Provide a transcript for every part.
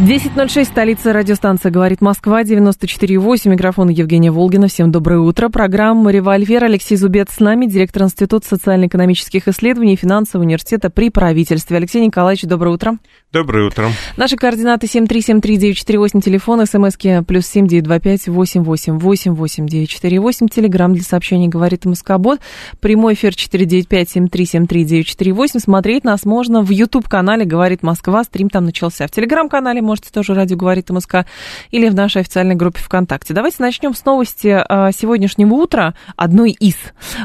10.06, столица радиостанция «Говорит Москва», 94.8, микрофон Евгения Волгина. Всем доброе утро. Программа «Револьвер». Алексей Зубец с нами, директор Института социально-экономических исследований и финансового университета при правительстве. Алексей Николаевич, доброе утро. Доброе утро. Наши координаты 7373948, телефон, смски плюс 792588888948, телеграмм для сообщений «Говорит Москобот», прямой эфир 495-7373-948. Смотреть нас можно в YouTube-канале «Говорит Москва», стрим там начался. В телеграм-канале можете тоже радио «Говорит МСК» или в нашей официальной группе ВКонтакте. Давайте начнем с новости а, сегодняшнего утра, одной из.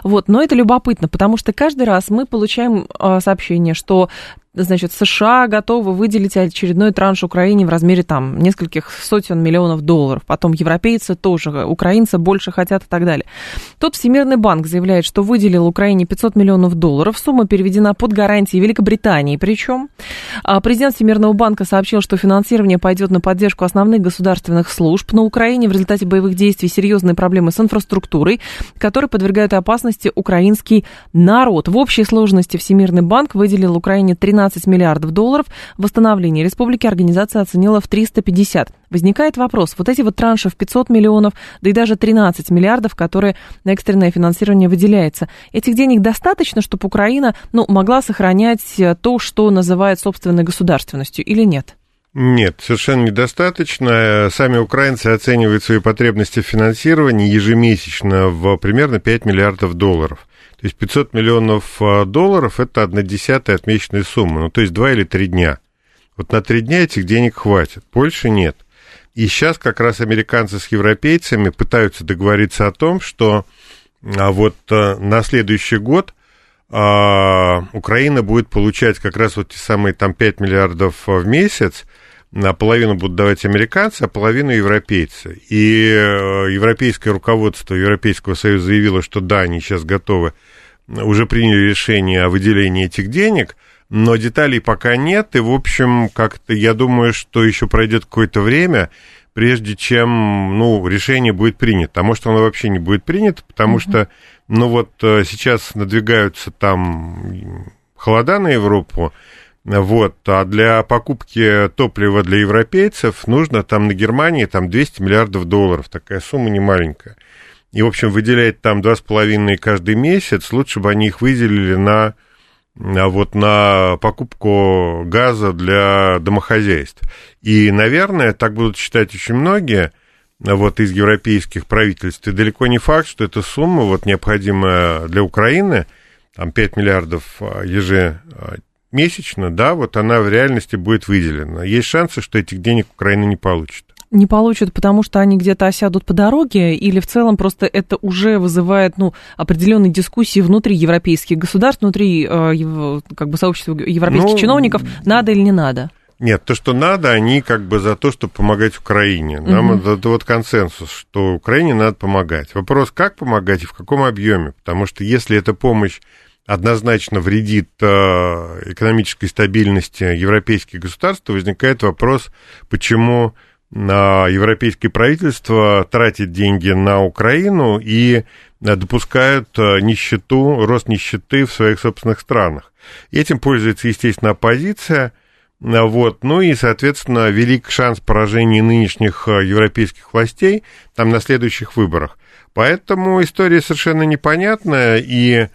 Вот, но это любопытно, потому что каждый раз мы получаем а, сообщение, что значит, США готовы выделить очередной транш Украине в размере там нескольких сотен миллионов долларов. Потом европейцы тоже, украинцы больше хотят и так далее. Тот Всемирный банк заявляет, что выделил Украине 500 миллионов долларов. Сумма переведена под гарантии Великобритании. Причем а, президент Всемирного банка сообщил, что финансирование пойдет на поддержку основных государственных служб на Украине в результате боевых действий серьезные проблемы с инфраструктурой, которые подвергают опасности украинский народ. В общей сложности Всемирный банк выделил Украине 13 15 миллиардов долларов. Восстановление республики организация оценила в 350. Возникает вопрос, вот эти вот транши в 500 миллионов, да и даже 13 миллиардов, которые на экстренное финансирование выделяется, этих денег достаточно, чтобы Украина ну, могла сохранять э, то, что называют собственной государственностью, или нет? Нет, совершенно недостаточно. Сами украинцы оценивают свои потребности в финансировании ежемесячно в примерно 5 миллиардов долларов. То есть 500 миллионов а, долларов – это одна десятая отмеченная сумма, ну, то есть два или три дня. Вот на три дня этих денег хватит, больше нет. И сейчас как раз американцы с европейцами пытаются договориться о том, что а вот а, на следующий год а, Украина будет получать как раз вот те самые там 5 миллиардов в месяц, половину будут давать американцы, а половину европейцы. И э, европейское руководство Европейского Союза заявило, что да, они сейчас готовы уже приняли решение о выделении этих денег, но деталей пока нет, и, в общем, как-то я думаю, что еще пройдет какое-то время, прежде чем, ну, решение будет принято. А может, оно вообще не будет принято, потому mm-hmm. что, ну, вот э, сейчас надвигаются там холода на Европу, вот, а для покупки топлива для европейцев нужно там на Германии там 200 миллиардов долларов, такая сумма не маленькая и, в общем, выделять там 2,5 каждый месяц, лучше бы они их выделили на, вот, на покупку газа для домохозяйств. И, наверное, так будут считать очень многие, вот, из европейских правительств. И далеко не факт, что эта сумма, вот, необходимая для Украины, там, 5 миллиардов а, ежемесячно, да, вот она в реальности будет выделена. Есть шансы, что этих денег Украина не получит не получат, потому что они где-то осядут по дороге, или в целом просто это уже вызывает ну, определенные дискуссии внутри европейских государств, внутри э, как бы сообщества европейских ну, чиновников, надо или не надо? Нет, то, что надо, они как бы за то, чтобы помогать Украине. Нам угу. это вот консенсус, что Украине надо помогать. Вопрос, как помогать и в каком объеме. Потому что если эта помощь однозначно вредит э, экономической стабильности европейских государств, возникает вопрос, почему на европейское правительство тратит деньги на Украину и э, допускают э, нищету, рост нищеты в своих собственных странах. Этим пользуется, естественно, оппозиция. Э, вот. Ну и, соответственно, велик шанс поражения нынешних европейских властей там на следующих выборах. Поэтому история совершенно непонятная, и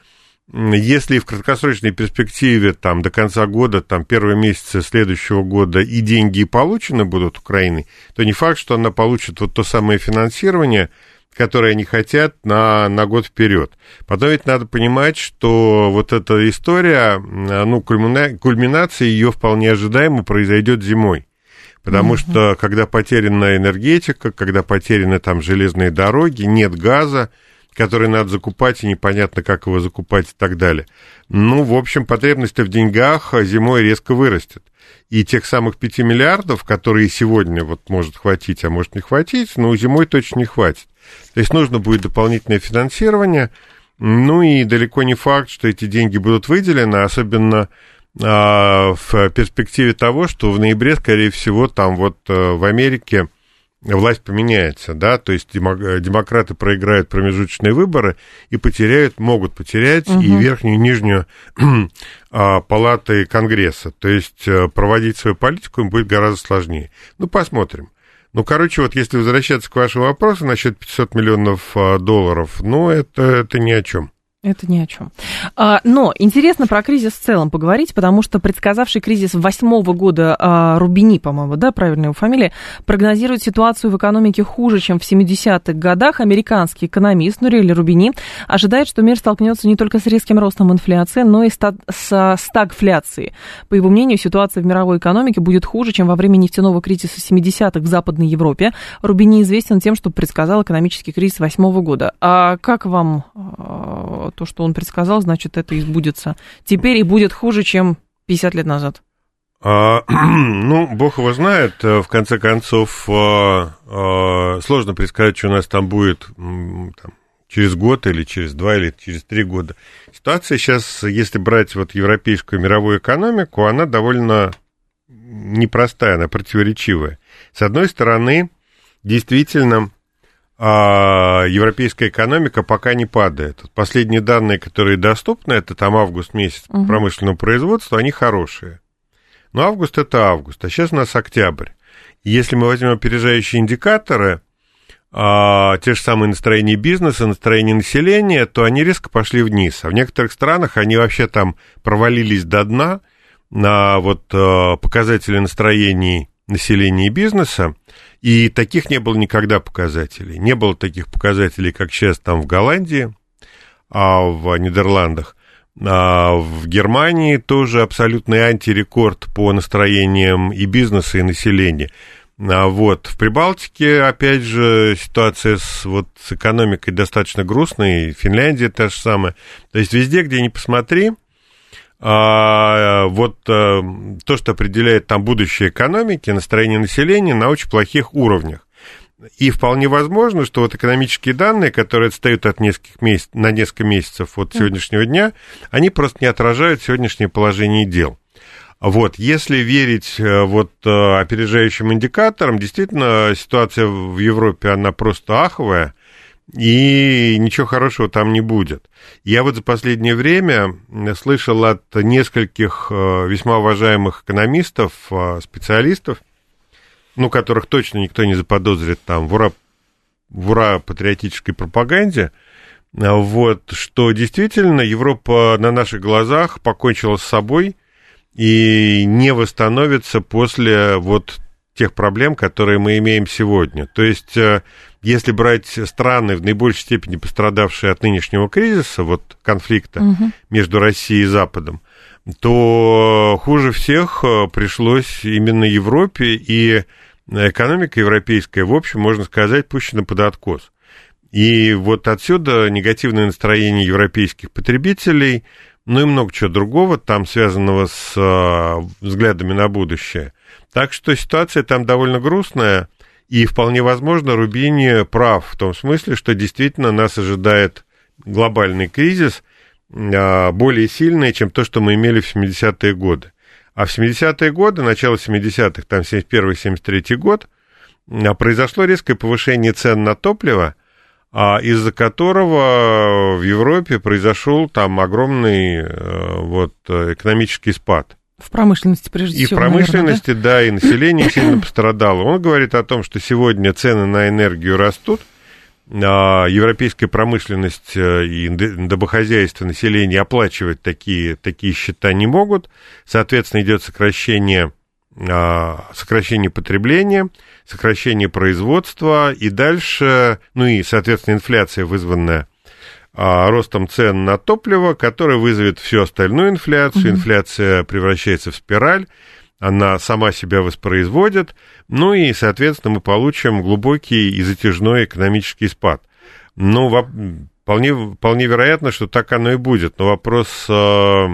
если в краткосрочной перспективе, там, до конца года, там, первые месяцы следующего года и деньги получены будут Украиной, то не факт, что она получит вот то самое финансирование, которое они хотят на, на год вперед. Потом ведь надо понимать, что вот эта история, ну, кульмина, кульминация ее вполне ожидаемо произойдет зимой. Потому mm-hmm. что когда потеряна энергетика, когда потеряны там железные дороги, нет газа, который надо закупать, и непонятно, как его закупать и так далее. Ну, в общем, потребность в деньгах зимой резко вырастет. И тех самых 5 миллиардов, которые сегодня вот может хватить, а может не хватить, ну, зимой точно не хватит. То есть нужно будет дополнительное финансирование, ну и далеко не факт, что эти деньги будут выделены, особенно а, в перспективе того, что в ноябре, скорее всего, там вот э, в Америке власть поменяется, да, то есть демократы проиграют промежуточные выборы и потеряют, могут потерять угу. и верхнюю, и нижнюю а, палаты Конгресса. То есть э, проводить свою политику им будет гораздо сложнее. Ну, посмотрим. Ну, короче, вот если возвращаться к вашему вопросу насчет 500 миллионов а, долларов, ну, это, это ни о чем. Это ни о чем. А, но интересно про кризис в целом поговорить, потому что предсказавший кризис восьмого года а, Рубини, по-моему, да, правильная его фамилия, прогнозирует ситуацию в экономике хуже, чем в 70-х годах. Американский экономист Нурели Рубини ожидает, что мир столкнется не только с резким ростом инфляции, но и с стагфляцией. По его мнению, ситуация в мировой экономике будет хуже, чем во время нефтяного кризиса 70-х в Западной Европе. Рубини известен тем, что предсказал экономический кризис восьмого года. А как вам то, что он предсказал, значит, это избудется. Теперь и будет хуже, чем 50 лет назад. А, ну, бог его знает. Э, в конце концов, а, а, сложно предсказать, что у нас там будет там, через год или через два или через три года. Ситуация сейчас, если брать вот европейскую мировую экономику, она довольно непростая, она противоречивая. С одной стороны, действительно, европейская экономика пока не падает. Последние данные, которые доступны, это там август месяц угу. промышленного производства, они хорошие. Но август это август, а сейчас у нас октябрь. если мы возьмем опережающие индикаторы, а, те же самые настроения бизнеса, настроения населения, то они резко пошли вниз. А в некоторых странах они вообще там провалились до дна на вот а, показатели настроений населения и бизнеса. И таких не было никогда показателей. Не было таких показателей, как сейчас там в Голландии, а в Нидерландах. А в Германии тоже абсолютный антирекорд по настроениям и бизнеса, и населения. А вот в Прибалтике, опять же, ситуация с, вот, с экономикой достаточно грустная, и Финляндия та же самая. То есть везде, где ни посмотри, а, вот а, то, что определяет там будущее экономики, настроение населения на очень плохих уровнях. И вполне возможно, что вот экономические данные, которые отстают от нескольких месяц, на несколько месяцев от сегодняшнего дня, они просто не отражают сегодняшнее положение дел. Вот, если верить э, вот э, опережающим индикаторам, действительно ситуация в Европе, она просто аховая, и ничего хорошего там не будет. Я вот за последнее время слышал от нескольких э, весьма уважаемых экономистов, э, специалистов, ну, которых точно никто не заподозрит там в ура, в ура патриотической пропаганде, э, вот, что действительно Европа на наших глазах покончила с собой и не восстановится после вот тех проблем, которые мы имеем сегодня. То есть если брать страны, в наибольшей степени пострадавшие от нынешнего кризиса, вот конфликта угу. между Россией и Западом, то хуже всех э, пришлось именно Европе, и экономика европейская, в общем, можно сказать, пущена под откос. И вот отсюда негативное настроение европейских потребителей, ну и много чего другого, там связанного с э, взглядами на будущее. Так что ситуация там довольно грустная. И вполне возможно, Рубини прав в том смысле, что действительно нас ожидает глобальный кризис, а, более сильный, чем то, что мы имели в 70-е годы. А в 70-е годы, начало 70-х, там 71-73 год, а, произошло резкое повышение цен на топливо, а, из-за которого в Европе произошел там огромный э, вот, экономический спад. В промышленности, прежде и всего. И в промышленности, наверное, да? да, и население сильно пострадало. Он говорит о том, что сегодня цены на энергию растут, а европейская промышленность э, и домохозяйство населения оплачивать такие, такие счета не могут. Соответственно, идет сокращение, а, сокращение потребления, сокращение производства, и дальше, ну и, соответственно, инфляция, вызванная ростом цен на топливо, который вызовет всю остальную инфляцию. Угу. Инфляция превращается в спираль, она сама себя воспроизводит, ну и, соответственно, мы получим глубокий и затяжной экономический спад. Ну, вполне, вполне вероятно, что так оно и будет. Но вопрос, а,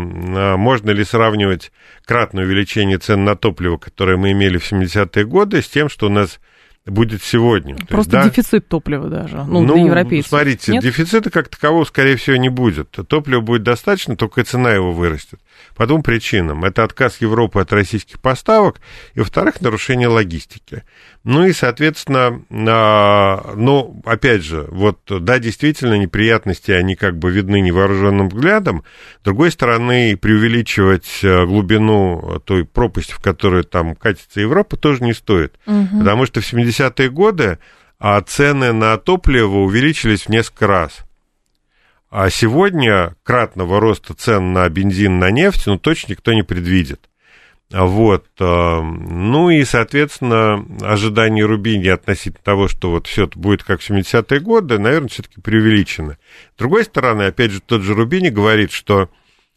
можно ли сравнивать кратное увеличение цен на топливо, которое мы имели в 70-е годы, с тем, что у нас будет сегодня. Просто есть, да, дефицит топлива даже, ну, ну для европейцев. Смотрите, Нет? дефицита как такового, скорее всего, не будет. Топлива будет достаточно, только цена его вырастет. По двум причинам. Это отказ Европы от российских поставок, и, во-вторых, нарушение логистики. Ну и, соответственно, ну, опять же, вот, да, действительно, неприятности, они как бы видны невооруженным взглядом. С другой стороны, преувеличивать э, глубину той пропасти, в которую там катится Европа, тоже не стоит. Угу. Потому что в 70-е годы а цены на топливо увеличились в несколько раз. А сегодня кратного роста цен на бензин, на нефть, ну, точно никто не предвидит. Вот. Э, ну и, соответственно, ожидания Рубини относительно того, что вот все это будет как в 70-е годы, наверное, все-таки преувеличены. С другой стороны, опять же, тот же Рубини говорит, что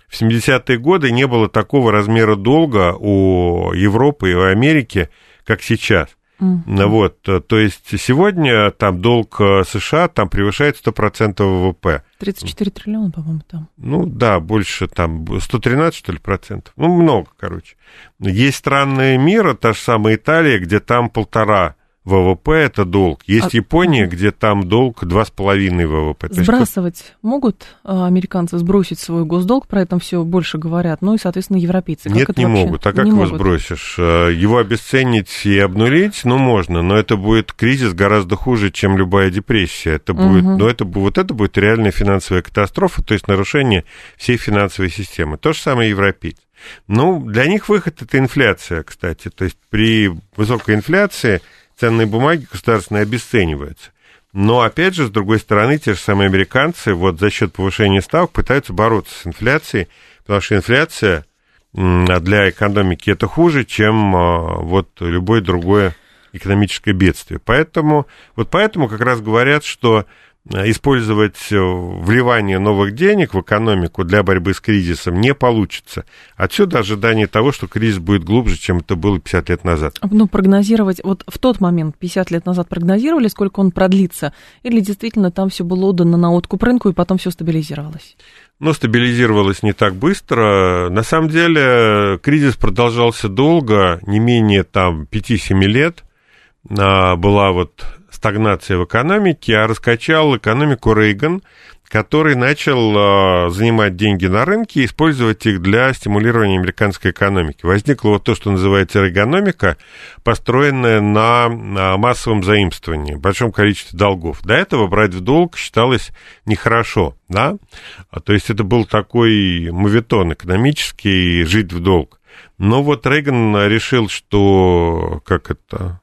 в 70-е годы не было такого размера долга у Европы и у Америки, как сейчас. Mm-hmm. Вот, э, то есть сегодня там долг э, США там превышает 100% ВВП. 34 триллиона, по-моему, там. Ну да, больше там 113, что ли, процентов. Ну, много, короче. Есть страны мира, та же самая Италия, где там полтора ВВП это долг. Есть а... Япония, где там долг 2,5 ВВП. Сбрасывать есть... могут а, американцы, сбросить свой госдолг, про это все больше говорят, ну и, соответственно, европейцы. Как Нет, не вообще? могут. А как не его могут. сбросишь? А, его обесценить и обнулить, ну, можно, но это будет кризис гораздо хуже, чем любая депрессия. Это будет, угу. ну, это, вот это будет реальная финансовая катастрофа, то есть нарушение всей финансовой системы. То же самое европейцы. Ну, для них выход это инфляция, кстати. То есть при высокой инфляции ценные бумаги государственные обесцениваются. Но, опять же, с другой стороны, те же самые американцы вот за счет повышения ставок пытаются бороться с инфляцией, потому что инфляция для экономики это хуже, чем а, вот любое другое экономическое бедствие. Поэтому, вот поэтому как раз говорят, что использовать э, вливание новых денег в экономику для борьбы с кризисом не получится. Отсюда ожидание того, что кризис будет глубже, чем это было 50 лет назад. Ну, прогнозировать, вот в тот момент, 50 лет назад прогнозировали, сколько он продлится, или действительно там все было отдано на откуп рынку, и потом все стабилизировалось? Ну, стабилизировалось не так быстро. На самом деле, кризис продолжался долго, не менее там 5-7 лет. А, была вот стагнация в экономике, а раскачал экономику Рейган, который начал э, занимать деньги на рынке и использовать их для стимулирования американской экономики. Возникло вот то, что называется регономика, построенная на, на массовом заимствовании, большом количестве долгов. До этого брать в долг считалось нехорошо, да? А, то есть это был такой мовитон экономический, жить в долг. Но вот Рейган решил, что, как это,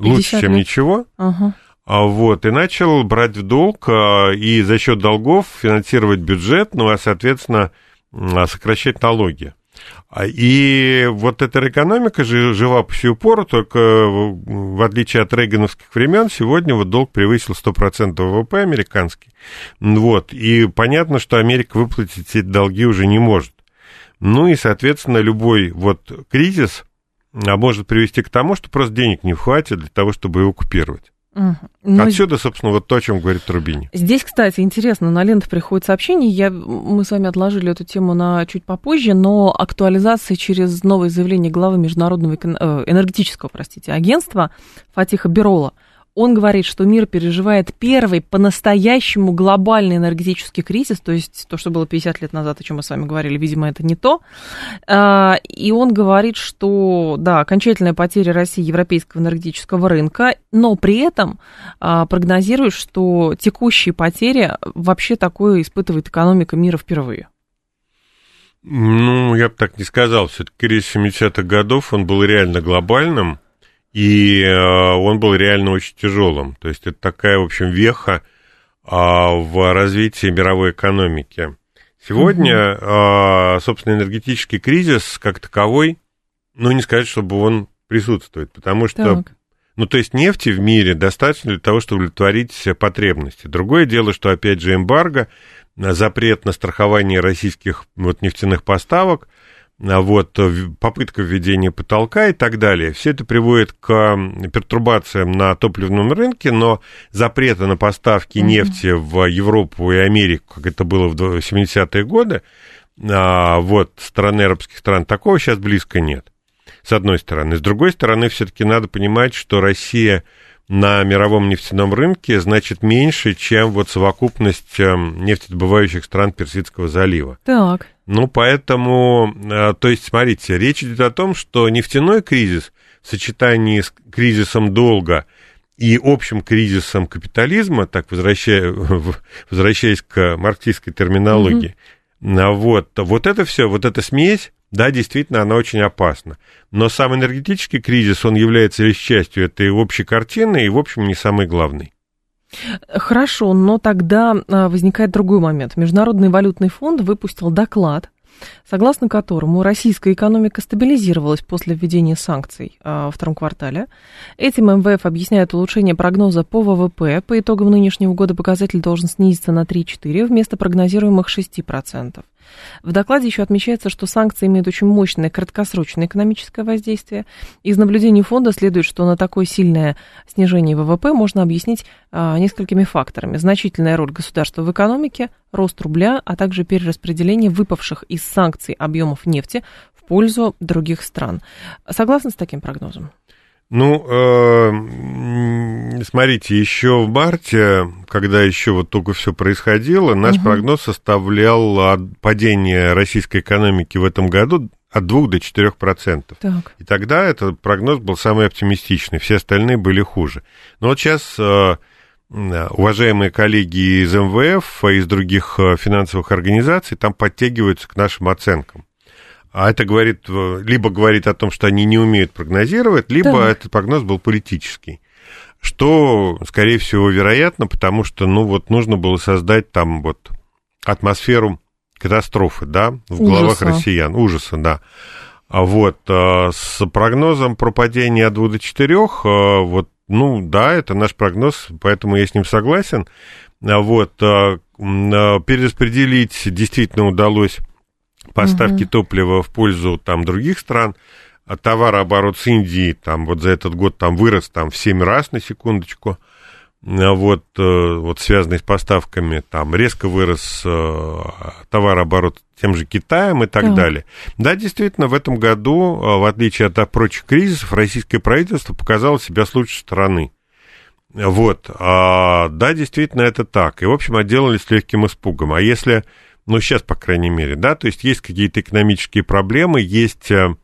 лучше, чем лет. ничего. Ага. А вот, и начал брать в долг а, и за счет долгов финансировать бюджет, ну, а, соответственно, а, сокращать налоги. И вот эта экономика же жива по сию пору, только в отличие от рейгановских времен, сегодня вот долг превысил 100% ВВП американский. Вот, и понятно, что Америка выплатить эти долги уже не может. Ну и, соответственно, любой вот кризис может привести к тому, что просто денег не хватит для того, чтобы его купировать. Угу. Отсюда, собственно, вот то, о чем говорит Рубини. Здесь, кстати, интересно, на ленту приходит сообщение, я, мы с вами отложили эту тему на чуть попозже, но актуализация через новое заявление главы Международного э, энергетического простите, агентства Фатиха Бирола – он говорит, что мир переживает первый по-настоящему глобальный энергетический кризис, то есть то, что было 50 лет назад, о чем мы с вами говорили, видимо, это не то. А, и он говорит, что, да, окончательная потеря России европейского энергетического рынка, но при этом а, прогнозирует, что текущие потери вообще такое испытывает экономика мира впервые. Ну, я бы так не сказал. Все-таки кризис 70-х годов, он был реально глобальным. И э, он был реально очень тяжелым. То есть это такая, в общем, веха а, в развитии мировой экономики. Сегодня, угу. собственно, энергетический кризис как таковой, ну, не сказать, чтобы он присутствует, потому что, так. ну, то есть нефти в мире достаточно для того, чтобы удовлетворить потребности. Другое дело, что, опять же, эмбарго, запрет на страхование российских вот, нефтяных поставок – вот, попытка введения потолка и так далее. Все это приводит к пертурбациям на топливном рынке, но запрета на поставки mm-hmm. нефти в Европу и Америку, как это было в 70-е годы, а, вот, страны арабских стран, такого сейчас близко нет, с одной стороны. С другой стороны, все-таки надо понимать, что Россия на мировом нефтяном рынке значит меньше, чем вот совокупность эм, нефтедобывающих стран Персидского залива. Так. Ну, поэтому, э, то есть, смотрите, речь идет о том, что нефтяной кризис в сочетании с кризисом долга и общим кризисом капитализма, так возвращая, возвращаясь к марксистской терминологии, mm-hmm. вот, вот это все, вот эта смесь, да, действительно, она очень опасна. Но сам энергетический кризис, он является лишь частью этой общей картины и, в общем, не самый главный. Хорошо, но тогда а, возникает другой момент. Международный валютный фонд выпустил доклад, согласно которому российская экономика стабилизировалась после введения санкций а, во втором квартале. Этим МВФ объясняет улучшение прогноза по ВВП. По итогам нынешнего года показатель должен снизиться на 3-4 вместо прогнозируемых 6%. В докладе еще отмечается, что санкции имеют очень мощное краткосрочное экономическое воздействие. Из наблюдений фонда следует, что на такое сильное снижение ВВП можно объяснить а, несколькими факторами. Значительная роль государства в экономике, рост рубля, а также перераспределение выпавших из санкций объемов нефти в пользу других стран. Согласны с таким прогнозом? Ну, э, смотрите, еще в марте, когда еще вот только все происходило, наш угу. прогноз составлял падение российской экономики в этом году от 2 до 4 процентов. И тогда этот прогноз был самый оптимистичный, все остальные были хуже. Но вот сейчас э, уважаемые коллеги из МВФ, из других э, финансовых организаций там подтягиваются к нашим оценкам. А это говорит, э, либо говорит о том, что они не умеют прогнозировать, либо так. этот прогноз был политический. Что, скорее всего, вероятно, потому что, ну, вот нужно было создать там вот атмосферу катастрофы, да, в ужаса. головах россиян, ужаса, да. А вот э, с прогнозом про падение от 2 до 4, э, вот, ну, да, это наш прогноз, поэтому я с ним согласен. А вот, перераспределить действительно удалось поставки угу. топлива в пользу там других стран, а товарооборот с Индией там вот за этот год там вырос там в 7 раз на секундочку, а вот, э, вот связанный с поставками, там резко вырос э, товарооборот тем же Китаем и так да. далее. Да, действительно, в этом году, э, в отличие от прочих кризисов, российское правительство показало себя с лучшей стороны. Вот, а, да, действительно, это так. И, в общем, отделались легким испугом. А если ну, сейчас, по крайней мере, да, то есть есть какие-то экономические проблемы, есть э,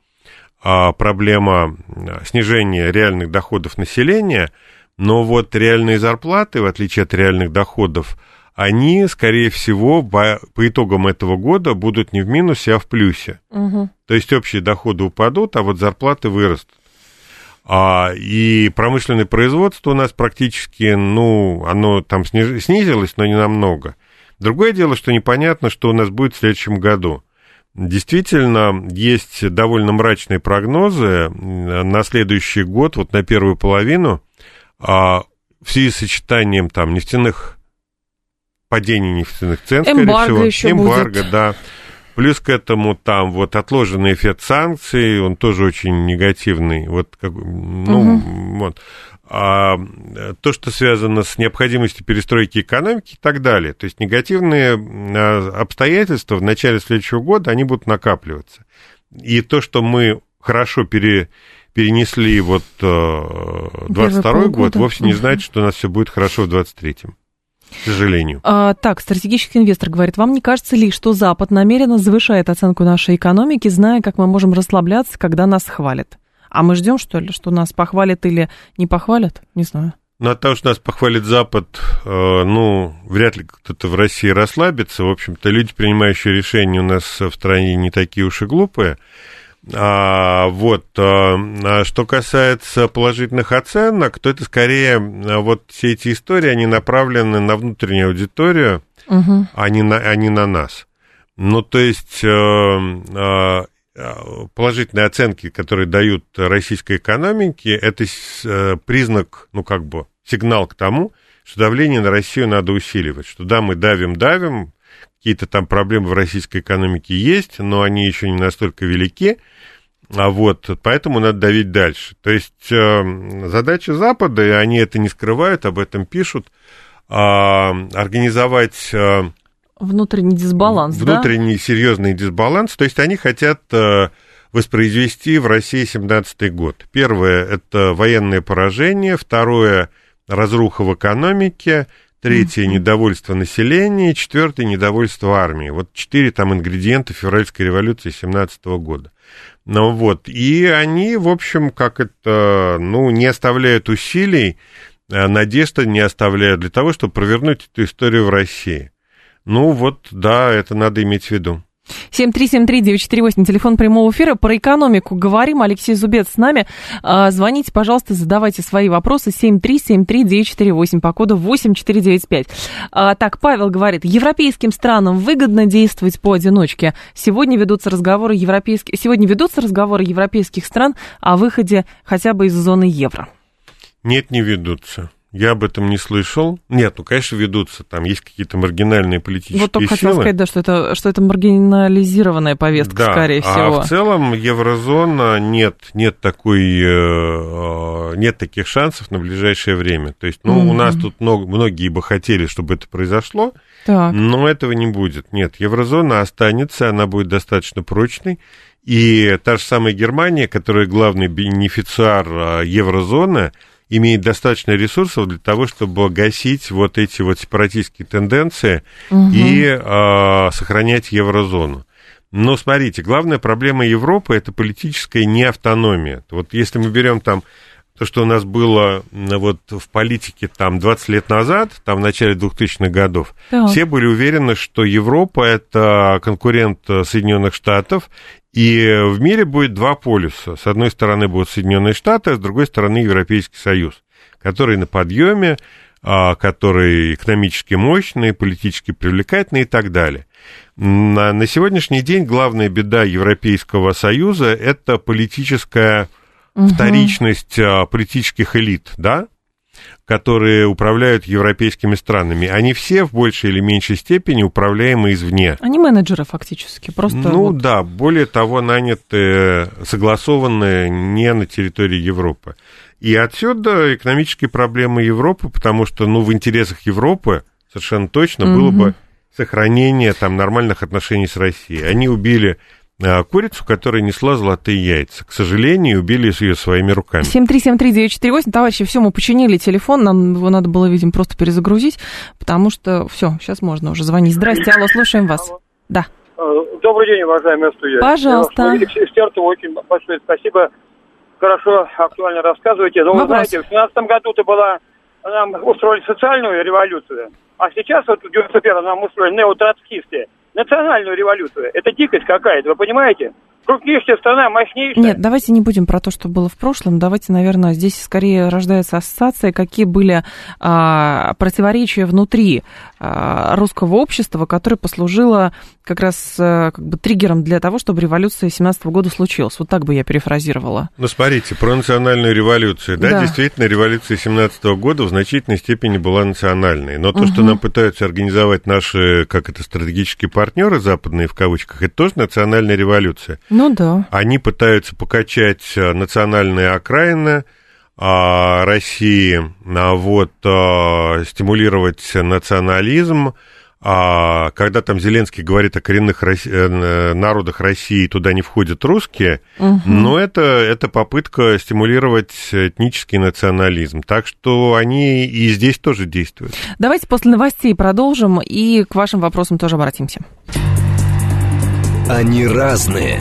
а, проблема э, снижения реальных доходов населения, но вот реальные зарплаты, в отличие от реальных доходов, они, скорее всего, по, по итогам этого года будут не в минусе, а в плюсе. Угу. То есть общие доходы упадут, а вот зарплаты вырастут. А, и промышленное производство у нас практически, ну, оно там снизилось, но не намного. Другое дело, что непонятно, что у нас будет в следующем году. Действительно, есть довольно мрачные прогнозы на следующий год, вот на первую половину, а в связи с сочетанием там нефтяных падений нефтяных цен, эмбарго скорее всего, еще эмбарго, будет. да. Плюс к этому там вот отложенный эффект санкций, он тоже очень негативный. Вот, как, ну, угу. вот а, то, что связано с необходимостью перестройки экономики и так далее. То есть негативные а, обстоятельства в начале следующего года, они будут накапливаться. И то, что мы хорошо пере, перенесли вот 22 э, год, вовсе не значит, что у нас все будет хорошо в 23-м. К сожалению. А, так, стратегический инвестор говорит, вам не кажется ли, что Запад намеренно завышает оценку нашей экономики, зная, как мы можем расслабляться, когда нас хвалят? А мы ждем, что ли, что нас похвалят или не похвалят? Не знаю. Ну, от того, что нас похвалит Запад, э, ну, вряд ли кто-то в России расслабится. В общем-то, люди, принимающие решения у нас в стране не такие уж и глупые. А, вот, а, а что касается положительных оценок, то это скорее, а, вот все эти истории, они направлены на внутреннюю аудиторию, угу. а, не на, а не на нас. Ну, то есть, э, Э, положительные оценки, которые дают российской экономике, это э, признак, ну, как бы, сигнал к тому, что давление на Россию надо усиливать, что да, мы давим, давим, Какие-то там проблемы в российской экономике есть, но они еще не настолько велики. А вот, поэтому надо давить дальше. То есть э, задача Запада, и они это не скрывают, об этом пишут, э, организовать... Э, внутренний дисбаланс, Внутренний да? серьезный дисбаланс. То есть они хотят э, воспроизвести в России 17 год. Первое – это военное поражение. Второе – разруха в экономике. Третье – недовольство населения. Четвертое – недовольство армии. Вот четыре там ингредиента февральской революции 17 года. Ну вот, и они, в общем, как это, ну, не оставляют усилий, а надежды не оставляют для того, чтобы провернуть эту историю в России. Ну вот, да, это надо иметь в виду. 7373948, телефон прямого эфира. Про экономику говорим. Алексей Зубец с нами. А, звоните, пожалуйста, задавайте свои вопросы. 7373948 по коду 8495. А, так, Павел говорит, европейским странам выгодно действовать поодиночке. Сегодня ведутся разговоры европейских, сегодня ведутся разговоры европейских стран о выходе хотя бы из зоны евро. Нет, не ведутся. Я об этом не слышал. Нет, ну, конечно, ведутся. Там есть какие-то маргинальные политические Вот только силы. хотел сказать, да, что это, что это маргинализированная повестка, да, скорее всего. А в целом еврозона нет, нет такой, э, э, нет таких шансов на ближайшее время. То есть, ну, mm-hmm. у нас тут много, многие бы хотели, чтобы это произошло, так. но этого не будет. Нет, еврозона останется, она будет достаточно прочной. И та же самая Германия, которая главный бенефициар э, еврозоны, имеет достаточно ресурсов для того, чтобы гасить вот эти вот сепаратистские тенденции угу. и э, сохранять еврозону. Но смотрите, главная проблема Европы это политическая неавтономия. Вот если мы берем там то, что у нас было вот в политике там 20 лет назад, там в начале 2000-х годов, да. все были уверены, что Европа это конкурент Соединенных Штатов, и в мире будет два полюса. С одной стороны будут Соединенные Штаты, а с другой стороны Европейский Союз, который на подъеме, а, который экономически мощный, политически привлекательный и так далее. На, на сегодняшний день главная беда Европейского Союза – это политическая угу. вторичность а, политических элит, да? которые управляют европейскими странами, они все в большей или меньшей степени управляемы извне. Они менеджеры фактически, просто... Ну вот... да, более того, наняты, согласованные не на территории Европы. И отсюда экономические проблемы Европы, потому что, ну, в интересах Европы совершенно точно угу. было бы сохранение там нормальных отношений с Россией. Они убили курицу, которая несла золотые яйца. К сожалению, убили ее своими руками. 7373948. Товарищи, все, мы починили телефон, нам его надо было, видимо, просто перезагрузить, потому что все, сейчас можно уже звонить. Здрасте, алло, слушаем вас. Алло. Да. А, добрый день, уважаемые студия. Пожалуйста. Эксперту очень большое спасибо. Хорошо, актуально рассказываете. Но Вопрос. вы знаете, в 2017 году-то была, нам устроили социальную революцию, а сейчас вот в 91 нам устроили неотроцкисты национальную революцию. Это дикость какая-то, вы понимаете? Крупнейшая страна, мощнейшая. Нет, давайте не будем про то, что было в прошлом. Давайте, наверное, здесь скорее рождается ассоциация, какие были а, противоречия внутри а, русского общества, которое послужило как раз а, как бы триггером для того, чтобы революция 17 года случилась. Вот так бы я перефразировала. Ну, смотрите, про национальную революцию. Да, да. действительно, революция 17 года в значительной степени была национальной. Но то, угу. что нам пытаются организовать наши, как это, стратегические партнеры западные, в кавычках, это тоже национальная революция. Ну да. Они пытаются покачать э, национальные окраины а, России, а, вот, а, стимулировать национализм. А, когда там Зеленский говорит о коренных Росси... Э, народах России, туда не входят русские, угу. но это, это попытка стимулировать этнический национализм. Так что они и здесь тоже действуют. Давайте после новостей продолжим и к вашим вопросам тоже обратимся. Они разные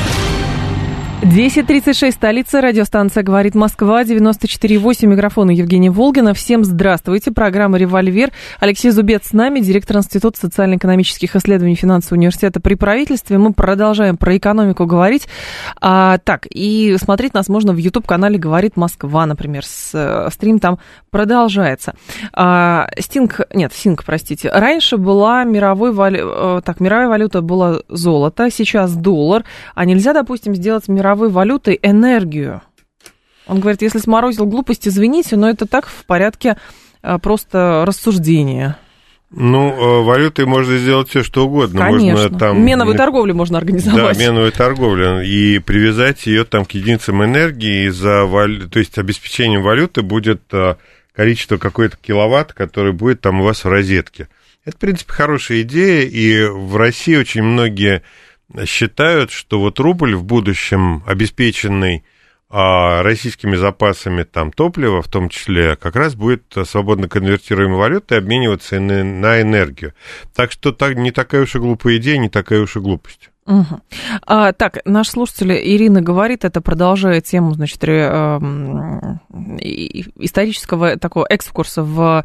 10.36, столица, радиостанция «Говорит Москва», 94.8, микрофон Евгения Волгина. Всем здравствуйте, программа «Револьвер». Алексей Зубец с нами, директор Института социально-экономических исследований финансового университета при правительстве. Мы продолжаем про экономику говорить. А, так, и смотреть нас можно в YouTube-канале «Говорит Москва», например. С, э, стрим там продолжается. А, Стинг, нет, Синг, простите. Раньше была мировой валю, так, мировая валюта была золото, сейчас доллар. А нельзя, допустим, сделать мировой мировой валютой энергию. Он говорит, если сморозил глупость, извините, но это так в порядке а, просто рассуждения. Ну, э, валютой можно сделать все, что угодно. Конечно. Можно, там, Меновую торговлю можно организовать. Да, меновую торговлю. И привязать ее там к единицам энергии. За валю... То есть обеспечением валюты будет э, количество какой-то киловатт, который будет там у вас в розетке. Это, в принципе, хорошая идея. И в России очень многие считают, что вот рубль в будущем, обеспеченный а, российскими запасами там, топлива, в том числе, как раз будет свободно конвертируемой валютой обмениваться на энергию. Так что так, не такая уж и глупая идея, не такая уж и глупость. Угу. А, так, наш слушатель Ирина говорит, это продолжая тему, значит, ре, э, исторического такого экскурса в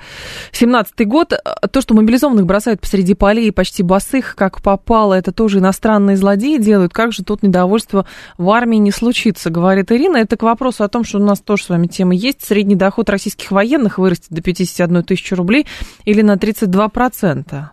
17-й год. То, что мобилизованных бросают посреди полей почти босых, как попало, это тоже иностранные злодеи делают. Как же тут недовольство в армии не случится, говорит Ирина. Это к вопросу о том, что у нас тоже с вами тема есть. Средний доход российских военных вырастет до 51 тысячи рублей или на 32%.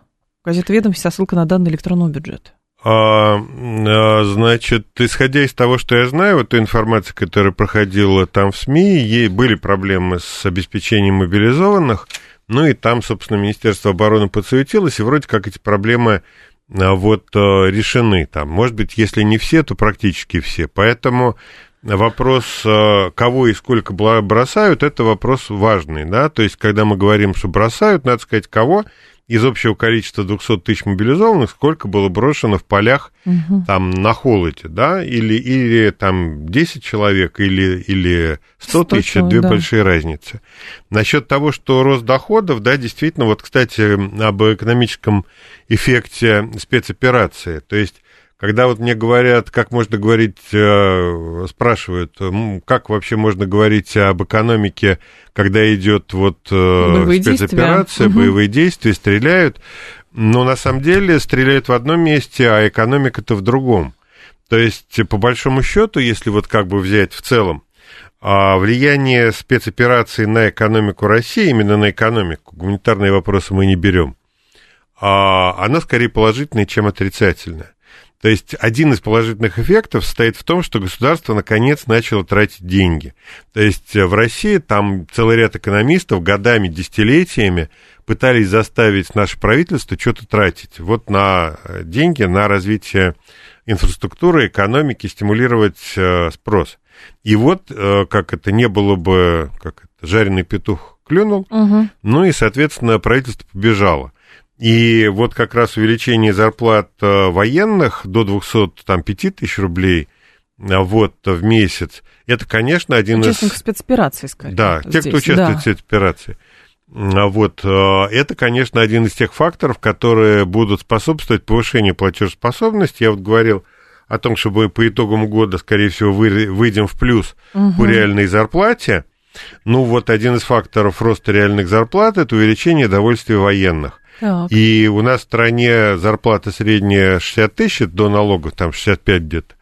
Газета «Ведомость» со ссылкой на данные электронного бюджета. А, а, значит, исходя из того, что я знаю, вот той информации, которая проходила там в СМИ, ей были проблемы с обеспечением мобилизованных, ну и там, собственно, Министерство обороны подсуетилось, и вроде как эти проблемы а, вот а, решены там. Может быть, если не все, то практически все. Поэтому вопрос, кого и сколько бросают, это вопрос важный, да, то есть, когда мы говорим, что бросают, надо сказать, кого, из общего количества 200 тысяч мобилизованных, сколько было брошено в полях угу. там на холоде, да, или, или там 10 человек, или, или 100 тысяч, это две да. большие разницы. Насчет того, что рост доходов, да, действительно, вот, кстати, об экономическом эффекте спецоперации, то есть когда вот мне говорят, как можно говорить, э, спрашивают, как вообще можно говорить об экономике, когда идет вот э, боевые спецоперация, действия. боевые действия, стреляют, но на самом деле стреляют в одном месте, а экономика-то в другом. То есть, по большому счету, если вот как бы взять в целом, а влияние спецоперации на экономику России, именно на экономику, гуманитарные вопросы мы не берем, а оно скорее положительное, чем отрицательное. То есть один из положительных эффектов состоит в том, что государство наконец начало тратить деньги. То есть в России там целый ряд экономистов годами, десятилетиями пытались заставить наше правительство что-то тратить. Вот на деньги, на развитие инфраструктуры, экономики, стимулировать э, спрос. И вот, э, как это не было бы, как это, жареный петух клюнул, угу. ну и, соответственно, правительство побежало. И вот как раз увеличение зарплат э, военных до 205 тысяч рублей э, вот в месяц, это, конечно, один Участников из... спецоперации, скорее. Да, те, кто участвует да. в спецоперации. А вот, э, это, конечно, один из тех факторов, которые будут способствовать повышению платежеспособности. Я вот говорил о том, что мы по итогам года, скорее всего, выйдем в плюс угу. по реальной зарплате. Ну, вот один из факторов роста реальных зарплат – это увеличение довольствия военных. Так. И у нас в стране зарплата средняя 60 тысяч до налогов, там 65 где-то.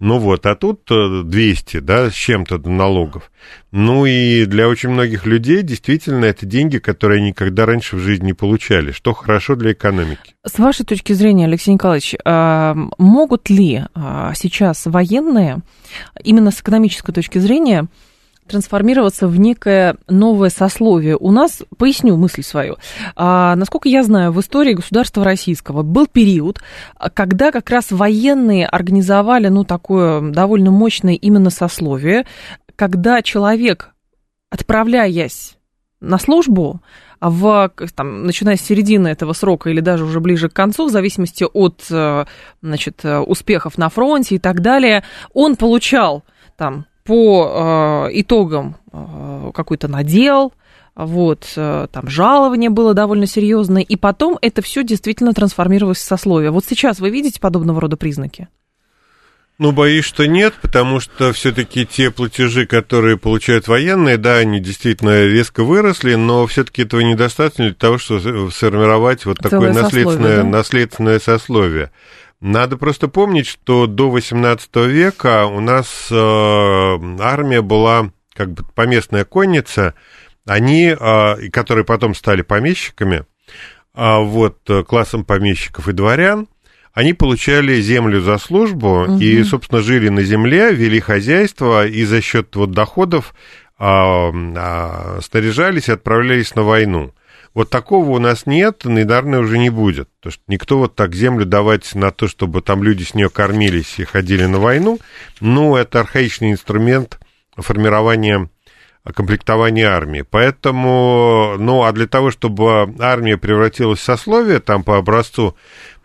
Ну вот, а тут 200, э, да, с чем-то до налогов. Ну и для очень многих людей действительно это деньги, которые они никогда раньше в жизни не получали, что хорошо для экономики. С вашей точки зрения, Алексей Николаевич, а, могут ли а, сейчас военные, именно с экономической точки зрения, трансформироваться в некое новое сословие. У нас, поясню мысль свою, а, насколько я знаю, в истории государства российского был период, когда как раз военные организовали, ну, такое довольно мощное именно сословие, когда человек, отправляясь на службу, в, там, начиная с середины этого срока или даже уже ближе к концу, в зависимости от э, значит, успехов на фронте и так далее, он получал там по э, итогам э, какой-то надел, вот, э, там жалование было довольно серьезное, и потом это все действительно трансформировалось в сословие. Вот сейчас вы видите подобного рода признаки? Ну, боюсь, что нет, потому что все-таки те платежи, которые получают военные, да, они действительно резко выросли, но все-таки этого недостаточно для того, чтобы сформировать вот такое наследственное, да? наследственное сословие. Надо просто помнить, что до XVIII века у нас э, армия была как бы поместная конница, они, э, которые потом стали помещиками, э, вот, классом помещиков и дворян, они получали землю за службу угу. и, собственно, жили на земле, вели хозяйство и за счет вот доходов а, а, снаряжались и отправлялись на войну. Вот такого у нас нет, и, наверное, уже не будет. Потому что никто вот так землю давать на то, чтобы там люди с нее кормились и ходили на войну, ну, это архаичный инструмент формирования комплектования армии. Поэтому, ну, а для того, чтобы армия превратилась в сословие, там по образцу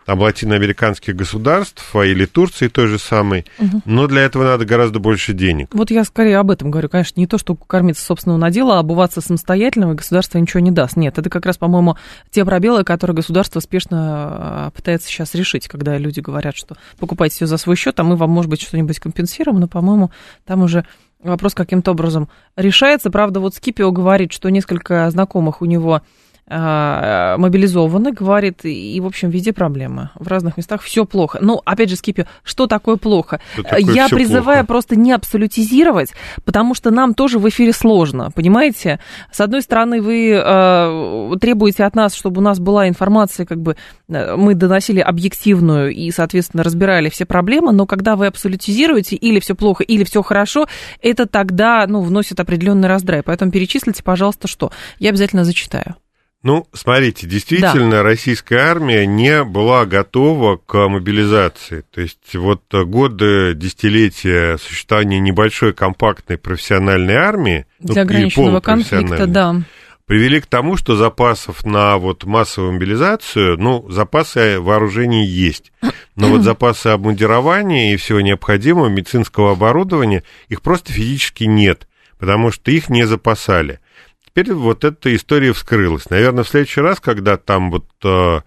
там, латиноамериканских государств а или Турции той же самой, угу. но для этого надо гораздо больше денег. Вот я скорее об этом говорю. Конечно, не то, что кормиться собственного надела, а обуваться самостоятельно, и государство ничего не даст. Нет, это как раз, по-моему, те пробелы, которые государство спешно а, пытается сейчас решить, когда люди говорят, что покупайте все за свой счет, а мы вам, может быть, что-нибудь компенсируем, но, по-моему, там уже вопрос каким-то образом решается. Правда, вот Скипио говорит, что несколько знакомых у него мобилизованы, говорит, и, в общем, везде проблемы. В разных местах все плохо. Ну, опять же, Скипи, что такое плохо? Что такое Я призываю плохо? просто не абсолютизировать, потому что нам тоже в эфире сложно, понимаете? С одной стороны, вы э, требуете от нас, чтобы у нас была информация, как бы э, мы доносили объективную и, соответственно, разбирали все проблемы, но когда вы абсолютизируете или все плохо, или все хорошо, это тогда, ну, вносит определенный раздрай. Поэтому перечислите, пожалуйста, что. Я обязательно зачитаю. Ну, смотрите, действительно, да. российская армия не была готова к мобилизации. То есть вот годы, десятилетия существования небольшой компактной профессиональной армии, ну, Для ну, ограниченного конфликта, да. привели к тому, что запасов на вот массовую мобилизацию, ну, запасы вооружений есть, но вот запасы обмундирования и всего необходимого медицинского оборудования, их просто физически нет, потому что их не запасали теперь вот эта история вскрылась. Наверное, в следующий раз, когда там вот э,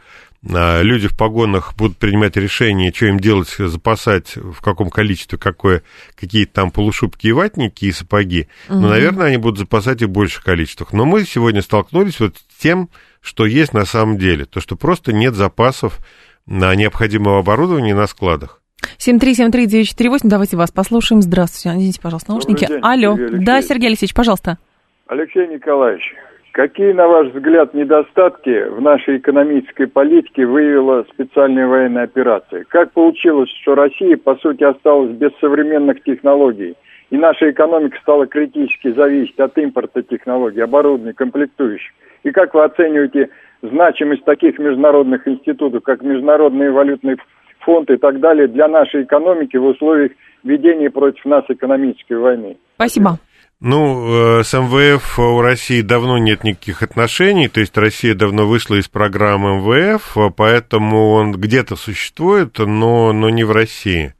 э, люди в погонах будут принимать решение, что им делать, запасать, в каком количестве, какое, какие-то там полушубки и ватники и сапоги, угу. ну, наверное, они будут запасать их в больших количествах. Но мы сегодня столкнулись вот с тем, что есть на самом деле, то, что просто нет запасов на необходимого оборудования на складах. 7373948, давайте вас послушаем. Здравствуйте, наденьте, пожалуйста, наушники. день, Алло, Сергей да, Сергей Алексеевич, пожалуйста. Алексей Николаевич, какие, на ваш взгляд, недостатки в нашей экономической политике выявила специальная военная операция? Как получилось, что Россия, по сути, осталась без современных технологий, и наша экономика стала критически зависеть от импорта технологий, оборудования, комплектующих? И как вы оцениваете значимость таких международных институтов, как Международный валютный фонд и так далее, для нашей экономики в условиях ведения против нас экономической войны? Спасибо. Ну, э, с МВФ у России давно нет никаких отношений, то есть Россия давно вышла из программы МВФ, поэтому он где-то существует, но, но не в России.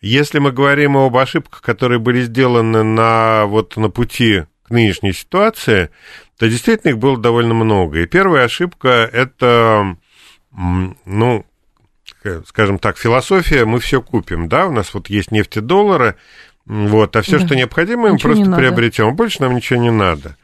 Если мы говорим об ошибках, которые были сделаны на, вот, на пути к нынешней ситуации, то действительно их было довольно много. И первая ошибка – это, ну, скажем так, философия «мы все купим», да, у нас вот есть нефтедоллары, вот, а все, да. что необходимо, мы просто приобретем. Надо. Больше нам ничего не надо.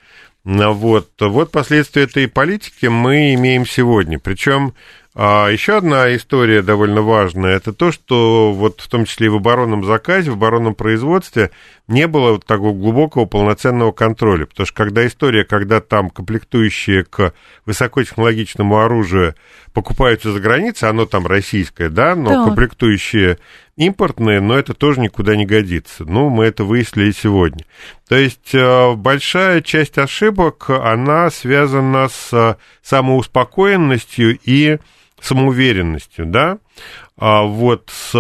Вот, вот последствия этой политики мы имеем сегодня. Причем а еще одна история довольно важная, это то, что вот в том числе и в оборонном заказе, в оборонном производстве не было вот такого глубокого полноценного контроля. Потому что когда история, когда там комплектующие к высокотехнологичному оружию покупаются за границей, оно там российское, да, но да. комплектующие импортные, но это тоже никуда не годится. Ну, мы это выяснили сегодня. То есть э, большая часть ошибок, она связана с самоуспокоенностью и самоуверенностью, да, а вот с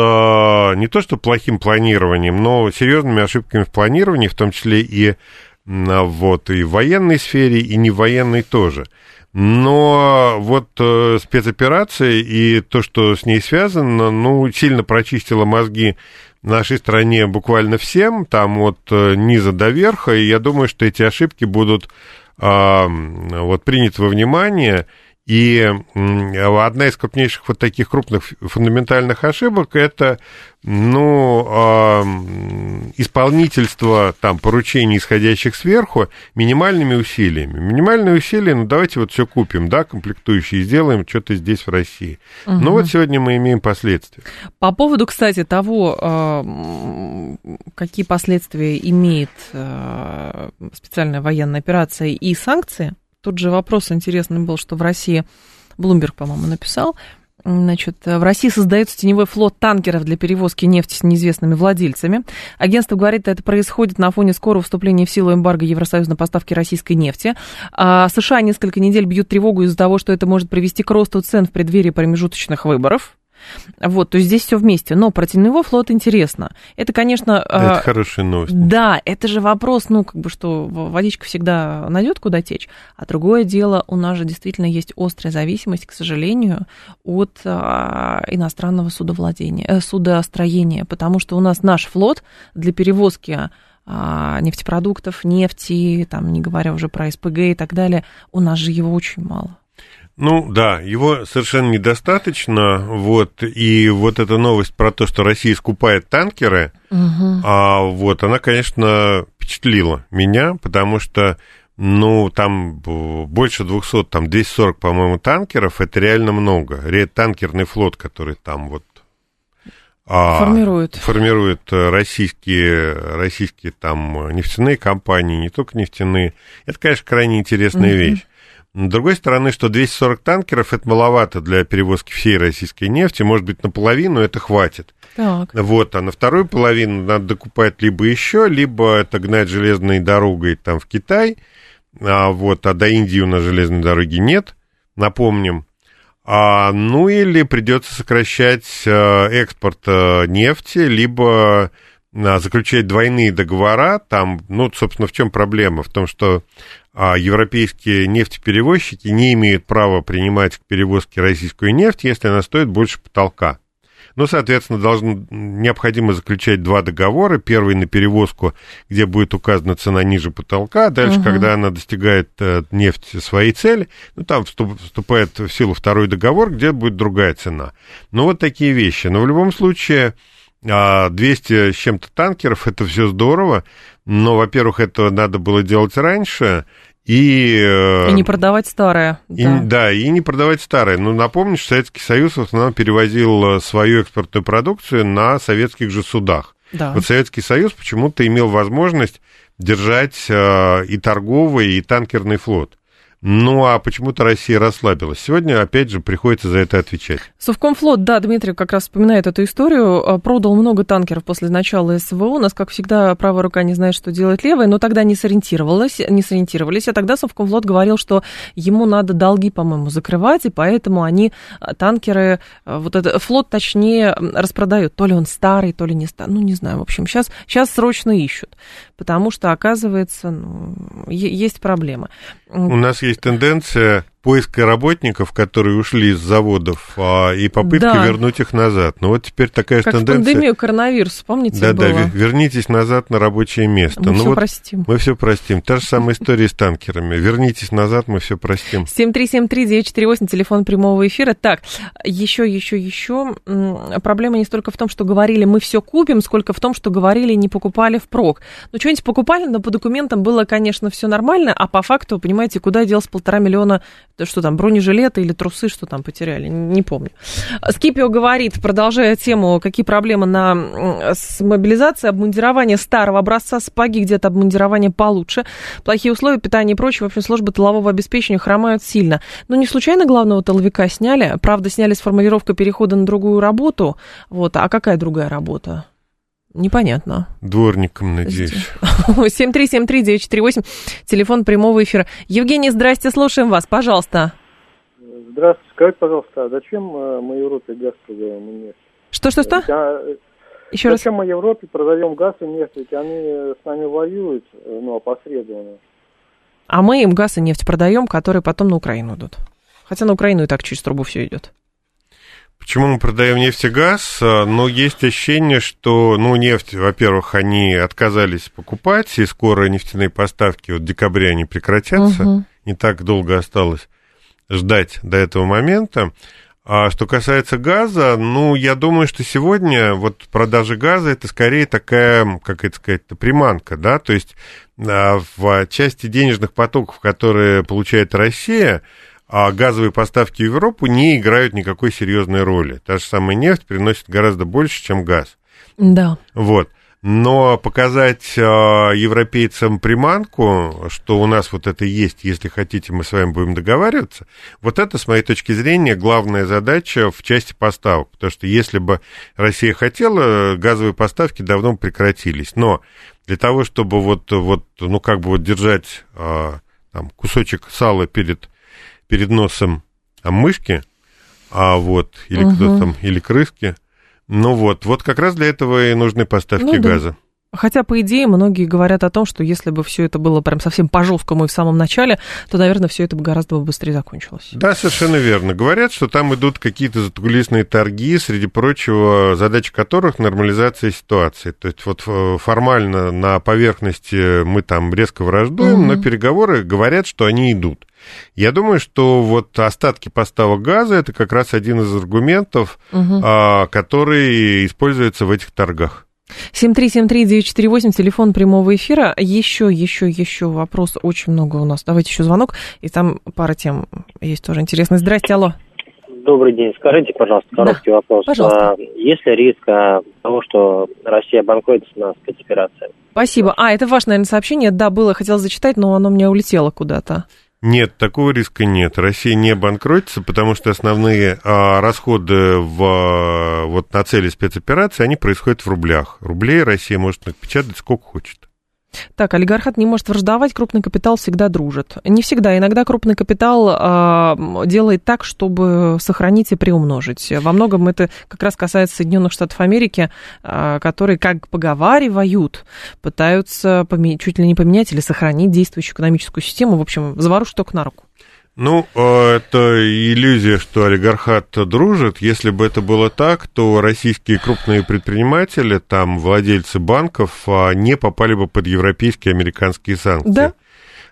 не то что плохим планированием, но серьезными ошибками в планировании, в том числе и вот и в военной сфере, и не в военной тоже. Но вот э, спецоперация и то, что с ней связано, ну, сильно прочистило мозги нашей стране буквально всем, там от э, низа до верха, и я думаю, что эти ошибки будут э, вот приняты во внимание, И одна из крупнейших вот таких крупных фундаментальных ошибок – это ну, исполнительство там поручений, исходящих сверху, минимальными усилиями. Минимальные усилия, ну, давайте вот все купим, да, комплектующие, сделаем что-то здесь, в России. Угу. Ну, вот сегодня мы имеем последствия. По поводу, кстати, того, какие последствия имеет специальная военная операция и санкции, Тут же вопрос интересный был, что в России, Блумберг, по-моему, написал, Значит, в России создается теневой флот танкеров для перевозки нефти с неизвестными владельцами. Агентство говорит, это происходит на фоне скорого вступления в силу эмбарго Евросоюза на поставки российской нефти. А США несколько недель бьют тревогу из-за того, что это может привести к росту цен в преддверии промежуточных выборов. Вот, то есть здесь все вместе. Но про теневой флот интересно. Это, конечно... Это а, хорошая новость. Да, это же вопрос, ну, как бы, что водичка всегда найдет куда течь. А другое дело, у нас же действительно есть острая зависимость, к сожалению, от а, иностранного судовладения, э, судостроения, потому что у нас наш флот для перевозки а, нефтепродуктов, нефти, там, не говоря уже про СПГ и так далее, у нас же его очень мало. Ну да, его совершенно недостаточно. Вот, и вот эта новость про то, что Россия скупает танкеры, угу. а, вот, она, конечно, впечатлила меня, потому что ну, там больше 200, там 240, по-моему, танкеров, это реально много. Танкерный флот, который там вот а, формирует. формирует российские, российские там нефтяные компании, не только нефтяные. Это, конечно, крайне интересная угу. вещь. С другой стороны, что 240 танкеров это маловато для перевозки всей российской нефти. Может быть, наполовину это хватит. Так. Вот, а на вторую половину надо докупать либо еще, либо это гнать железной дорогой там в Китай. А, вот, а до Индии у нас железной дороги нет, напомним. А, ну или придется сокращать а, экспорт а, нефти, либо заключать двойные договора. Там, ну, собственно, в чем проблема? В том, что а европейские нефтеперевозчики не имеют права принимать к перевозке российскую нефть, если она стоит больше потолка. Ну, соответственно, должно, необходимо заключать два договора. Первый на перевозку, где будет указана цена ниже потолка. А дальше, угу. когда она достигает э, нефть своей цели, ну, там вступает в силу второй договор, где будет другая цена. Ну, вот такие вещи. Но в любом случае, 200 а, с чем-то танкеров, это все здорово. Но, во-первых, это надо было делать раньше. И, э, и не продавать старое. И, да. да, и не продавать старое. Ну, напомню, что Советский Союз в основном перевозил э, свою экспортную продукцию на советских же судах. Да. Вот Советский Союз почему-то имел возможность держать э, и торговый, и танкерный флот. Ну, а почему-то Россия расслабилась. Сегодня, опять же, приходится за это отвечать. Совкомфлот, да, Дмитрий как раз вспоминает эту историю, а, продал много танкеров после начала СВО. У нас, как всегда, правая рука не знает, что делает левая, но тогда не сориентировалась, не сориентировались. А тогда Совкомфлот говорил, что ему надо долги, по-моему, закрывать, и поэтому они а, танкеры, а, вот этот флот, точнее, распродают. То ли он старый, то ли не старый, ну, не знаю. В общем, сейчас, сейчас срочно ищут, потому что, оказывается, ну, есть проблема. У нас есть тенденция поиска работников, которые ушли из заводов, а, и попытки да. вернуть их назад. Но ну, вот теперь такая как тенденция... Как пандемию коронавируса, помните, Да, было? да, вернитесь назад на рабочее место. Мы ну, все вот простим. Мы все простим. Та же самая история с танкерами. Вернитесь назад, мы все простим. 7373948, телефон прямого эфира. Так, еще, еще, еще. Проблема не столько в том, что говорили, мы все купим, сколько в том, что говорили, не покупали впрок. Ну, что-нибудь покупали, но по документам было, конечно, все нормально, а по факту, понимаете, куда делся полтора миллиона что там, бронежилеты или трусы, что там потеряли, не помню. Скипио говорит, продолжая тему, какие проблемы на, с мобилизацией, обмундирование старого образца, сапоги где-то обмундирование получше, плохие условия питания и прочее, в общем, службы тылового обеспечения хромают сильно. Но не случайно главного тыловика сняли, правда, сняли с формулировкой перехода на другую работу, вот, а какая другая работа? Непонятно. Дворником, надеюсь. 7373948, телефон прямого эфира. Евгений, здрасте, слушаем вас, пожалуйста. Здравствуйте, скажите, пожалуйста, а зачем э, мы Европе газ продаем нефть? Что-что-что? А, Еще зачем раз. мы Европе продаем газ и нефть? Ведь они с нами воюют, э, ну, опосредованно. А мы им газ и нефть продаем, которые потом на Украину идут. Хотя на Украину и так через трубу все идет. Почему мы продаем нефть и газ? А, ну, есть ощущение, что, ну, нефть, во-первых, они отказались покупать, и скоро нефтяные поставки, вот в декабре они прекратятся, угу. не так долго осталось. ждать до этого момента. А что касается газа, ну, я думаю, что сегодня вот продажа газа это скорее такая, как это сказать, приманка, да, то есть а, в части денежных потоков, которые получает Россия, а газовые поставки в Европу не играют никакой серьезной роли. Та же самая нефть приносит гораздо больше, чем газ. Да. Вот. Но показать э, европейцам приманку, что у нас вот это есть, если хотите, мы с вами будем договариваться, вот это, с моей точки зрения, главная задача в части поставок. Потому что если бы Россия хотела, газовые поставки давно прекратились. Но для того, чтобы вот, вот ну, как бы вот держать э, там, кусочек сала перед, перед носом а, мышки, а вот, или угу. кто там, или крыски, ну вот, вот как раз для этого и нужны поставки ну, да. газа. Хотя, по идее, многие говорят о том, что если бы все это было прям совсем по-жесткому и в самом начале, то, наверное, все это бы гораздо быстрее закончилось. Да, совершенно верно. Говорят, что там идут какие-то затгулисные торги, среди прочего, задача которых нормализация ситуации. То есть вот э, формально на поверхности мы там резко враждуем, угу. но переговоры говорят, что они идут. Я думаю, что вот остатки поставок газа это как раз один из аргументов, угу. который используется в этих торгах. 7373948, телефон прямого эфира. Еще, еще, еще вопрос. Очень много у нас. Давайте еще звонок. И там пара тем есть тоже интересных. Здрасте, алло. Добрый день. Скажите, пожалуйста, короткий да, вопрос. Пожалуйста. А, есть ли риск а, того, что Россия банкротится на спецоперации? Спасибо. А, это ваше, наверное, сообщение. Да, было, хотел зачитать, но оно у меня улетело куда-то. Нет, такого риска нет. Россия не банкротится, потому что основные а, расходы в, вот на цели спецоперации, они происходят в рублях. Рублей Россия может напечатать сколько хочет. Так, олигархат не может враждовать, крупный капитал всегда дружит. Не всегда. Иногда крупный капитал э, делает так, чтобы сохранить и приумножить. Во многом это как раз касается Соединенных Штатов Америки, э, которые, как поговаривают, пытаются поменять, чуть ли не поменять или сохранить действующую экономическую систему. В общем, заворушить только на руку. Ну, а, это иллюзия, что олигархат дружит. Если бы это было так, то российские крупные предприниматели, там владельцы банков, а, не попали бы под европейские американские санкции. Да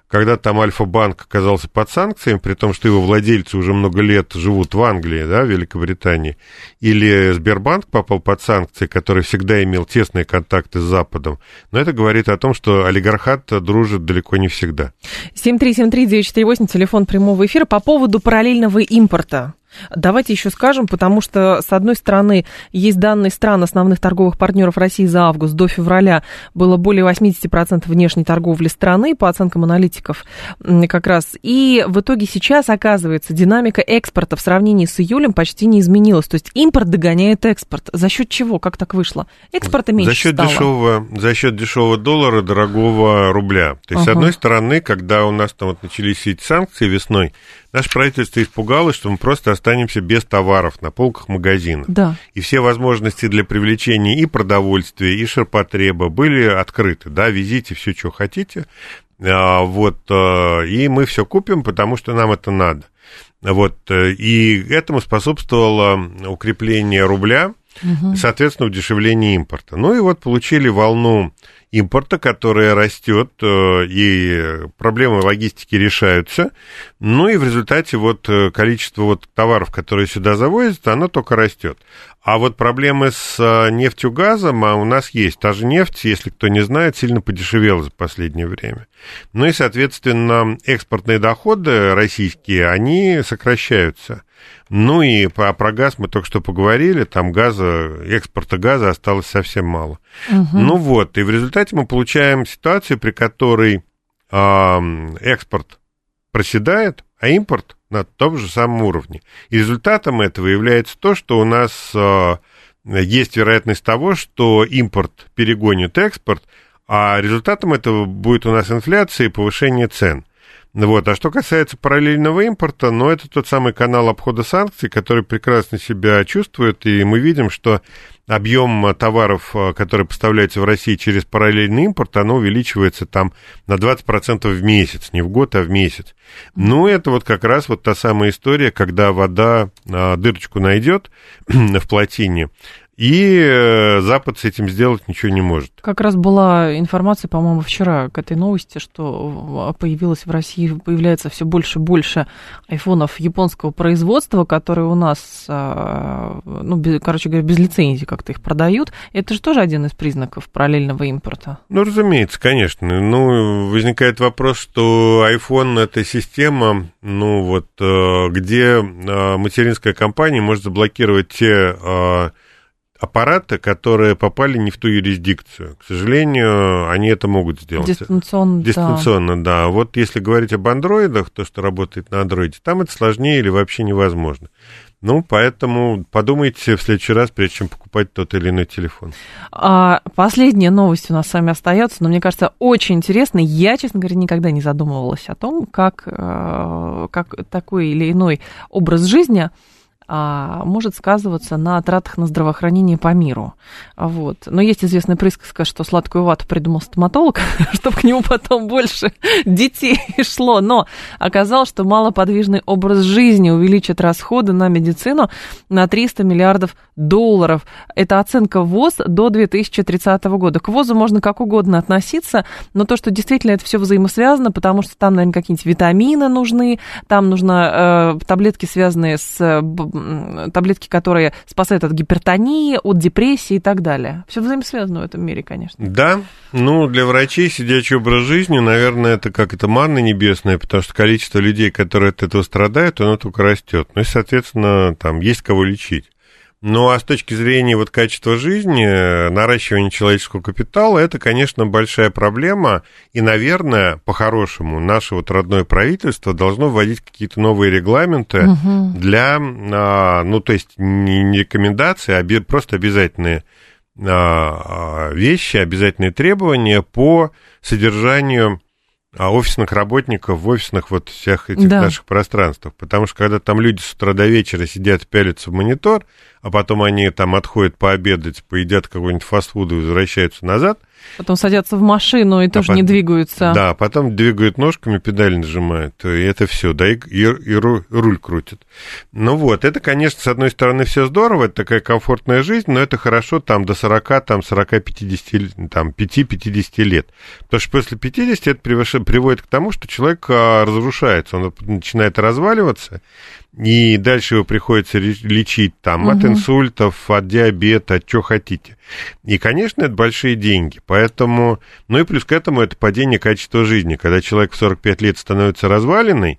когда там Альфа-банк оказался под санкциями, при том, что его владельцы уже много лет живут в Англии, да, в Великобритании, или Сбербанк попал под санкции, который всегда имел тесные контакты с Западом, но это говорит о том, что олигархат дружит далеко не всегда. 7373948, телефон прямого эфира. По поводу параллельного импорта. Давайте еще скажем, потому что, с одной стороны, есть данные стран основных торговых партнеров России за август до февраля было более 80% внешней торговли страны, по оценкам аналитиков как раз. И в итоге сейчас, оказывается, динамика экспорта в сравнении с июлем почти не изменилась. То есть импорт догоняет экспорт. За счет чего? Как так вышло? Экспорта меньше за счет стало. Дешевого, за счет дешевого доллара, дорогого рубля. То есть, ага. с одной стороны, когда у нас там вот начались эти санкции весной, Наше правительство испугалось, что мы просто останемся без товаров на полках магазинов. Да. И все возможности для привлечения и продовольствия, и ширпотреба были открыты. Да, везите все, что хотите. А, вот, а, и мы все купим, потому что нам это надо. Вот, э, и этому способствовало укрепление рубля, угу. соответственно, удешевление импорта. Ну и вот получили волну импорта, которая растет, э, и проблемы логистики решаются. Ну и в результате вот э, количество вот товаров, которые сюда завозят, оно только растет. А вот проблемы с э, нефтью, газом а у нас есть. Та же нефть, если кто не знает, сильно подешевела за последнее время. Ну и, соответственно, экспортные доходы российские, они сокращаются. Ну и про, про газ мы только что поговорили, там газа, экспорта газа осталось совсем мало. Угу. Ну вот, и в результате мы получаем ситуацию, при которой э, экспорт проседает, а импорт на том же самом уровне. И результатом этого является то, что у нас э, есть вероятность того, что импорт перегонит экспорт, а результатом этого будет у нас инфляция и повышение цен. Вот. А что касается параллельного импорта, ну, это тот самый канал обхода санкций, который прекрасно себя чувствует, и мы видим, что объем товаров, э, которые поставляются в России через параллельный импорт, оно увеличивается там на 20% в месяц, не в год, а в месяц. Ну, это вот как раз вот та самая история, когда вода а, дырочку найдет в плотине, И э, Запад с этим сделать ничего не может. Как раз была информация, по-моему, вчера к этой новости, что появилось в России, появляется все больше и больше айфонов японского производства, которые у нас, а, ну, без, короче говоря, без лицензии как-то их продают. Это же тоже один из признаков параллельного импорта. Ну, разумеется, конечно. Ну, возникает вопрос, что iPhone это система, ну, вот, э, где э, материнская компания может заблокировать те аппараты, которые попали не в ту юрисдикцию. К сожалению, они это могут сделать. Дистанционно, Дистанционно, да. да. Вот если говорить об андроидах, то, что работает на андроиде, там это сложнее или вообще невозможно. Ну, поэтому подумайте в следующий раз, прежде чем покупать тот или иной телефон. А, последняя новость у нас с вами остается, но мне кажется, очень интересно. Я, честно говоря, никогда не задумывалась о том, как, э, как такой или иной образ жизни может сказываться на тратах на здравоохранение по миру. Вот. Но есть известная присказка, что сладкую вату придумал стоматолог, чтобы к нему потом больше детей шло. Но оказалось, что малоподвижный образ жизни увеличит расходы на медицину на 300 миллиардов долларов. Это оценка ВОЗ до 2030 года. К ВОЗу можно как угодно относиться, но то, что действительно это все взаимосвязано, потому что там, наверное, какие-нибудь витамины нужны, там нужно э, таблетки, связанные с таблетки, которые спасают от гипертонии, от депрессии и так далее. Все взаимосвязано в этом мире, конечно. Да, ну, для врачей сидячий образ жизни, наверное, это как это манна небесная, потому что количество людей, которые от этого страдают, оно только растет. Ну и, соответственно, там есть кого лечить. Ну, а с точки зрения вот качества жизни, наращивания человеческого капитала, это, конечно, большая проблема. И, наверное, по-хорошему, наше вот родное правительство должно вводить какие-то новые регламенты угу. для, а, ну, то есть не рекомендации, а просто обязательные а, вещи, обязательные требования по содержанию а офисных работников в офисных вот всех этих да. наших пространствах. Потому что когда там люди с утра до вечера сидят, пялятся в монитор, а потом они там отходят пообедать, поедят какой-нибудь фастфуд и возвращаются назад, Потом садятся в машину и а тоже а не двигаются. Да, потом двигают ножками, педаль нажимают, и это все, да, и, и, и руль крутят. Ну вот, это, конечно, с одной стороны, все здорово, это такая комфортная жизнь, но это хорошо там до 40, там 40-50, там 5-50 лет. Потому что после 50 это приводит к тому, что человек а, разрушается, он начинает разваливаться, и дальше его приходится лечить там угу. от инсультов, от диабета, от чего хотите. И, конечно, это большие деньги. Поэтому, ну и плюс к этому это падение качества жизни. Когда человек в 45 лет становится разваленный,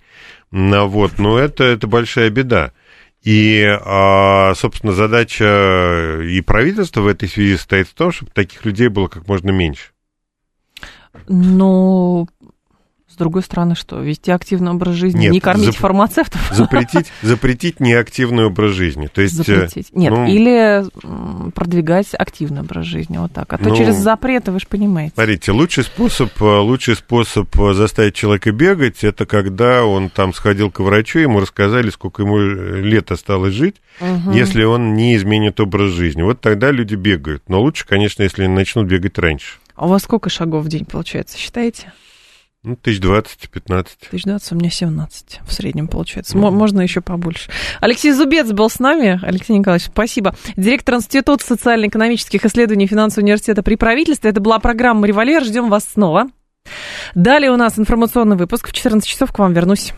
ну, вот, ну это, это большая беда. И, а, собственно, задача и правительства в этой связи состоит в том, чтобы таких людей было как можно меньше. Ну, другой стороны, что вести активный образ жизни, Нет, не кормить зап- фармацевтов. Запретить, запретить неактивный образ жизни. То есть, запретить. Нет, ну, или продвигать активный образ жизни, вот так. А то ну, через запреты, вы же понимаете. Смотрите, лучший способ, лучший способ заставить человека бегать, это когда он там сходил к врачу, ему рассказали, сколько ему лет осталось жить, угу. если он не изменит образ жизни. Вот тогда люди бегают. Но лучше, конечно, если начнут бегать раньше. А у вас сколько шагов в день получается, считаете? Ну, тысяч двадцать, пятнадцать. Тысяч двадцать, у меня семнадцать в среднем получается. Mm. Можно еще побольше. Алексей Зубец был с нами. Алексей Николаевич, спасибо. Директор Института социально-экономических исследований финансового университета при правительстве. Это была программа «Револьвер». Ждем вас снова. Далее у нас информационный выпуск. В 14 часов к вам вернусь.